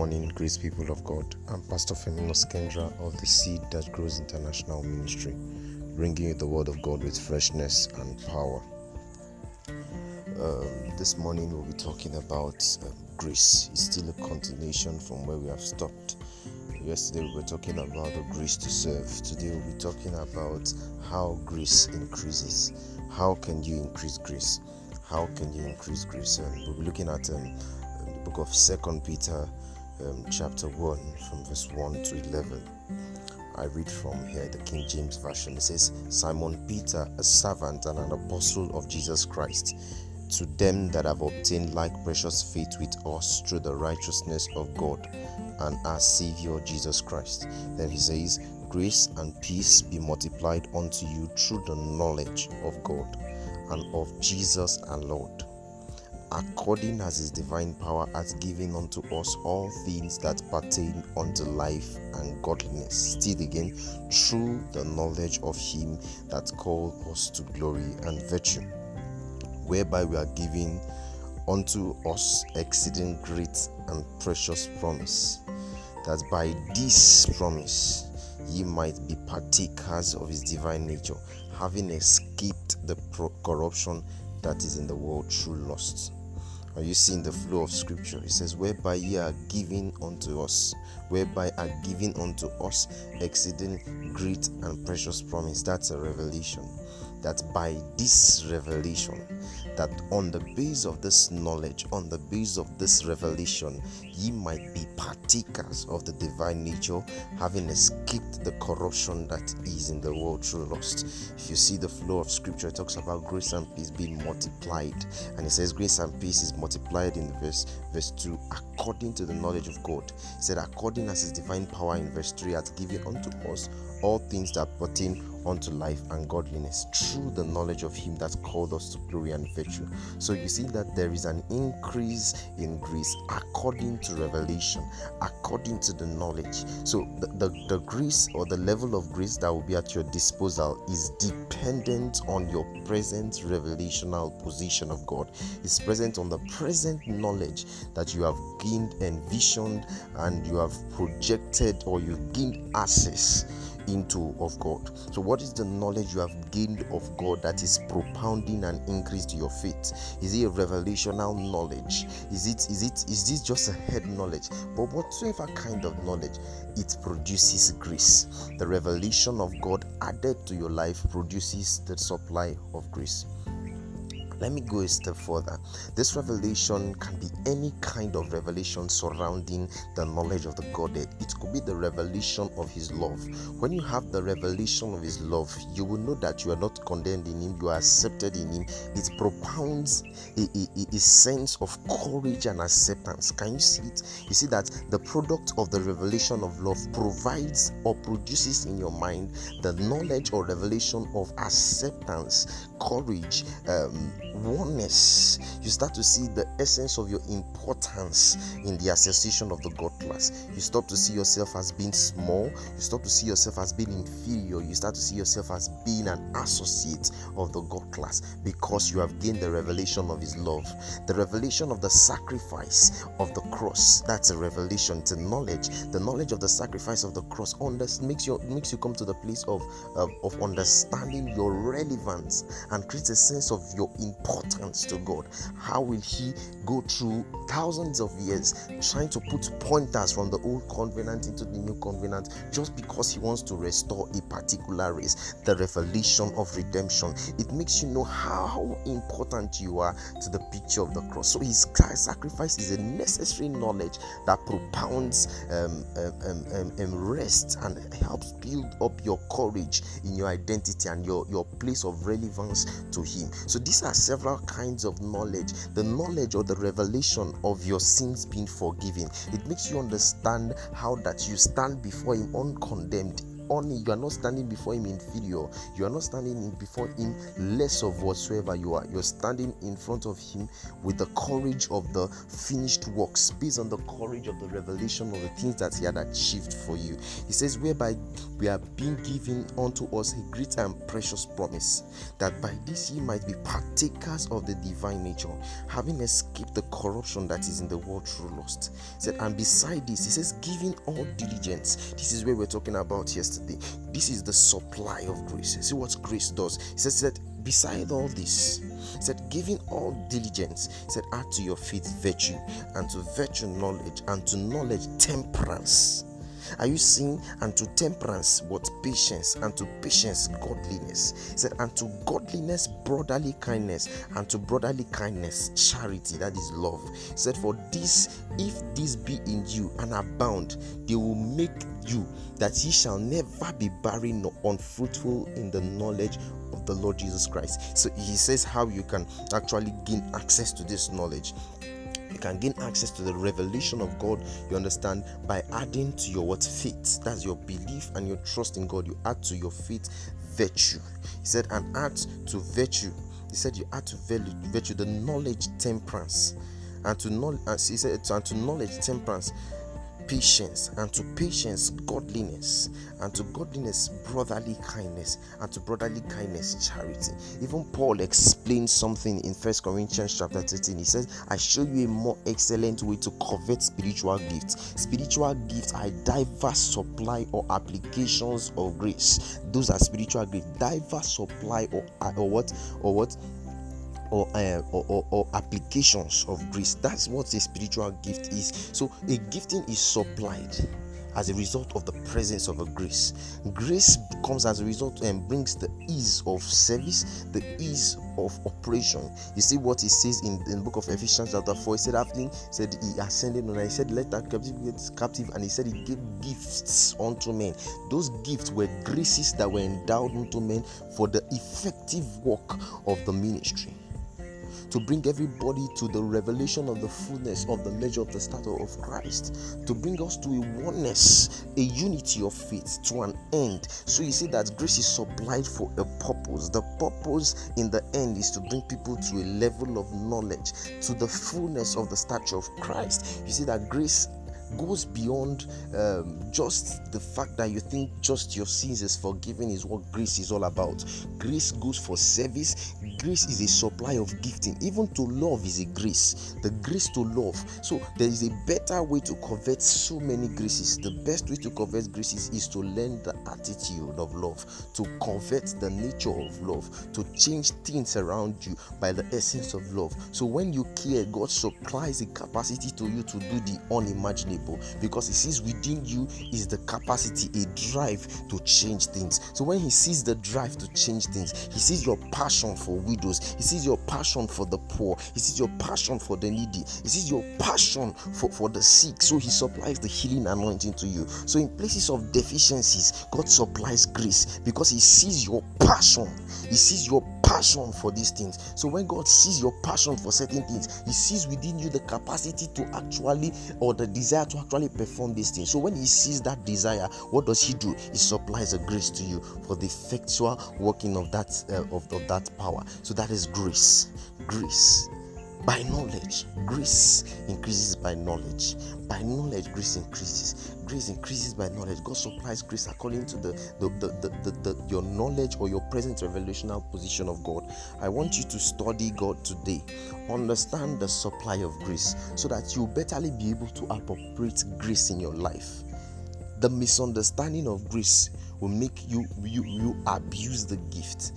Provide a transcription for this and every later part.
morning, grace people of God. I'm Pastor Firminus Kendra of the Seed That Grows International Ministry, bringing you the Word of God with freshness and power. Um, this morning, we'll be talking about um, grace. It's still a continuation from where we have stopped. Yesterday, we were talking about the grace to serve. Today, we'll be talking about how grace increases. How can you increase grace? How can you increase grace? And we'll be looking at um, the book of Second Peter, um, chapter one, from verse one to eleven. I read from here the King James Version. It says, Simon Peter, a servant and an apostle of Jesus Christ, to them that have obtained like precious faith with us through the righteousness of God and our Savior Jesus Christ. Then he says, Grace and peace be multiplied unto you through the knowledge of God and of Jesus our Lord according as his divine power hath given unto us all things that pertain unto life and godliness. Still again, through the knowledge of him that called us to glory and virtue, whereby we are given unto us exceeding great and precious promise, that by this promise ye might be partakers of his divine nature, having escaped the corruption that is in the world through lust. Are you seeing the flow of scripture? It says, Whereby ye are given unto us, whereby are given unto us exceeding great and precious promise. That's a revelation. That by this revelation, that on the base of this knowledge, on the base of this revelation, ye might be partakers of the divine nature, having escaped the corruption that is in the world through lust. If you see the flow of scripture, it talks about grace and peace being multiplied, and it says grace and peace is multiplied in verse verse 2 according to the knowledge of God. It said, according as his divine power in verse 3 hath given unto us all things that pertain unto life and godliness through the knowledge of him that called us to glory and virtue. So you see that there is an increase in grace according to revelation, according to the knowledge. So the, the, the grace or the level of grace that will be at your disposal is dependent on your present revelational position of God. It's present on the present knowledge that you have gained, envisioned, and you have projected or you've gained access into of God. So, what is the knowledge you have gained of God that is propounding and increased your faith? Is it a revelational knowledge? Is it is it is this just a head knowledge? But whatsoever kind of knowledge, it produces grace. The revelation of God added to your life produces the supply of grace. Let me go a step further. This revelation can be any kind of revelation surrounding the knowledge of the Godhead. It could be the revelation of His love. When you have the revelation of His love, you will know that you are not condemned in Him, you are accepted in Him. It propounds a, a, a sense of courage and acceptance. Can you see it? You see that the product of the revelation of love provides or produces in your mind the knowledge or revelation of acceptance, courage, um, oneness, you start to see the essence of your importance in the association of the God class. You stop to see yourself as being small, you stop to see yourself as being inferior, you start to see yourself as being an associate of the God class because you have gained the revelation of His love, the revelation of the sacrifice of the cross. That's a revelation, a knowledge. The knowledge of the sacrifice of the cross makes you makes you come to the place of, of, of understanding your relevance and creates a sense of your importance importance to God? How will He go through thousands of years trying to put pointers from the old covenant into the new covenant just because He wants to restore a particular race? The revelation of redemption. It makes you know how important you are to the picture of the cross. So His sacrifice is a necessary knowledge that propounds um, um, um, um, rest and helps build up your courage in your identity and your, your place of relevance to Him. So these are several kinds of knowledge. The knowledge or the revelation of your sins being forgiven. It makes you understand how that you stand before him uncondemned honor. You are not standing before him inferior. You are not standing before him less of whatsoever you are. You're standing in front of him with the courage of the finished works, based on the courage of the revelation of the things that he had achieved for you. He says, whereby we are being given unto us a great and precious promise, that by this ye might be partakers of the divine nature, having escaped the corruption that is in the world through lust. He said, and beside this, he says, giving all diligence. This is where we're talking about yesterday. This is the supply of grace. See what grace does. He says that beside all this, he said, giving all diligence, he said, add to your faith virtue, and to virtue knowledge, and to knowledge temperance are you seeing? And to temperance, what patience, and to patience, godliness. He said, and to godliness, brotherly kindness, and to brotherly kindness, charity, that is love. He said, For this, if this be in you and abound, they will make you that ye shall never be barren nor unfruitful in the knowledge of the Lord Jesus Christ. So he says how you can actually gain access to this knowledge you can gain access to the revelation of God, you understand, by adding to your what faith. That's your belief and your trust in God. You add to your faith virtue. He said, and add to virtue. He said, you add to virtue the knowledge temperance. And to knowledge, he said, and to knowledge temperance patience, and to patience, godliness, and to godliness, brotherly kindness, and to brotherly kindness, charity. Even Paul explains something in First Corinthians chapter 13. He says, I show you a more excellent way to covet spiritual gifts. Spiritual gifts are diverse supply or applications of grace. Those are spiritual gifts, diverse supply or, or what or what or, uh, or, or, or, applications of grace. That's what a spiritual gift is. So, a gifting is supplied as a result of the presence of a grace. Grace comes as a result and brings the ease of service, the ease of operation. You see what he says in, in the book of Ephesians chapter 4. He said, after said he ascended and he said, Let that captive get captive, and he said he gave gifts unto men. Those gifts were graces that were endowed unto men for the effective work of the ministry to bring everybody to the revelation of the fullness of the measure of the stature of Christ, to bring us to a oneness, a unity of faith, to an end. So you see that grace is supplied for a purpose. The purpose in the end is to bring people to a level of knowledge, to the fullness of the stature of Christ. You see that grace goes beyond um, just the fact that you think just your sins is forgiven is what grace is all about. Grace goes for service. Grace is a supply of gifting. Even to love is a grace. The grace to love. So there is a better way to convert so many graces. The best way to convert graces is to learn the attitude of love, to convert the nature of love, to change things around you by the essence of love. So when you care, God supplies a capacity to you to do the unimaginable because he sees within you is the capacity, a drive to change things. So when he sees the drive to change things, he sees your passion for widows, he sees your passion for the poor, he sees your passion for the needy, he sees your passion for, for the sick. So he supplies the healing anointing to you. So in places of deficiencies, God supplies grace because he sees your passion, he sees your passion for these things. So when God sees your passion for certain things, He sees within you the capacity to actually or the desire to actually perform these things. So when He sees that desire, what does He do? He supplies a grace to you for the effectual working of that uh, of, of that power. So that is grace. Grace by knowledge grace increases by knowledge. By knowledge grace increases. Grace increases by knowledge. God supplies grace according to the the, the, the, the, the your knowledge or your present revelational position of god. I want you to study god today. Understand the supply of grace so that you betterly be able to appropriate grace in your life. The misunderstanding of grace will make you you you abuse the gift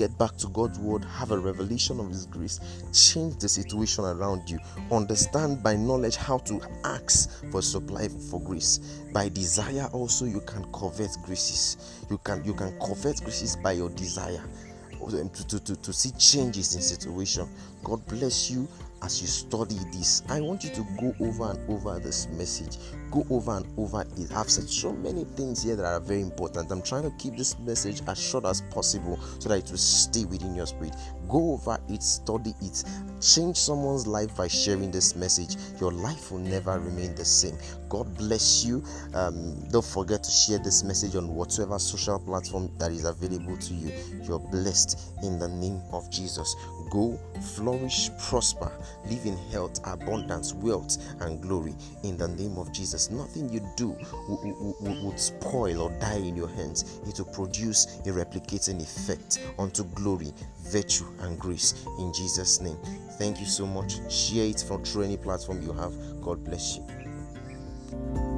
get back to God's word, have a revelation of His grace, change the situation around you, understand by knowledge how to ask for supply for grace. By desire, also you can covet graces. You can you can covet graces by your desire. Um, to, to, to, to see changes in situation God bless you as you study this. I want you to go over and over this message. Go over and over it. I've said so many things here that are very important. I'm trying to keep this message as short as possible so that it will stay within your spirit. Go over it, study it, change someone's life by sharing this message. Your life will never remain the same. God bless you. Um, don't forget to share this message on whatever social platform that is available to you. You're blessed in the name of Jesus. Go, flourish, prosper, live in health, abundance, wealth, and glory in the name of Nothing you do would spoil or die in your hands. It will produce a replicating effect unto glory, virtue, and grace in Jesus' name. Thank you so much. Share it from through any platform you have. God bless you.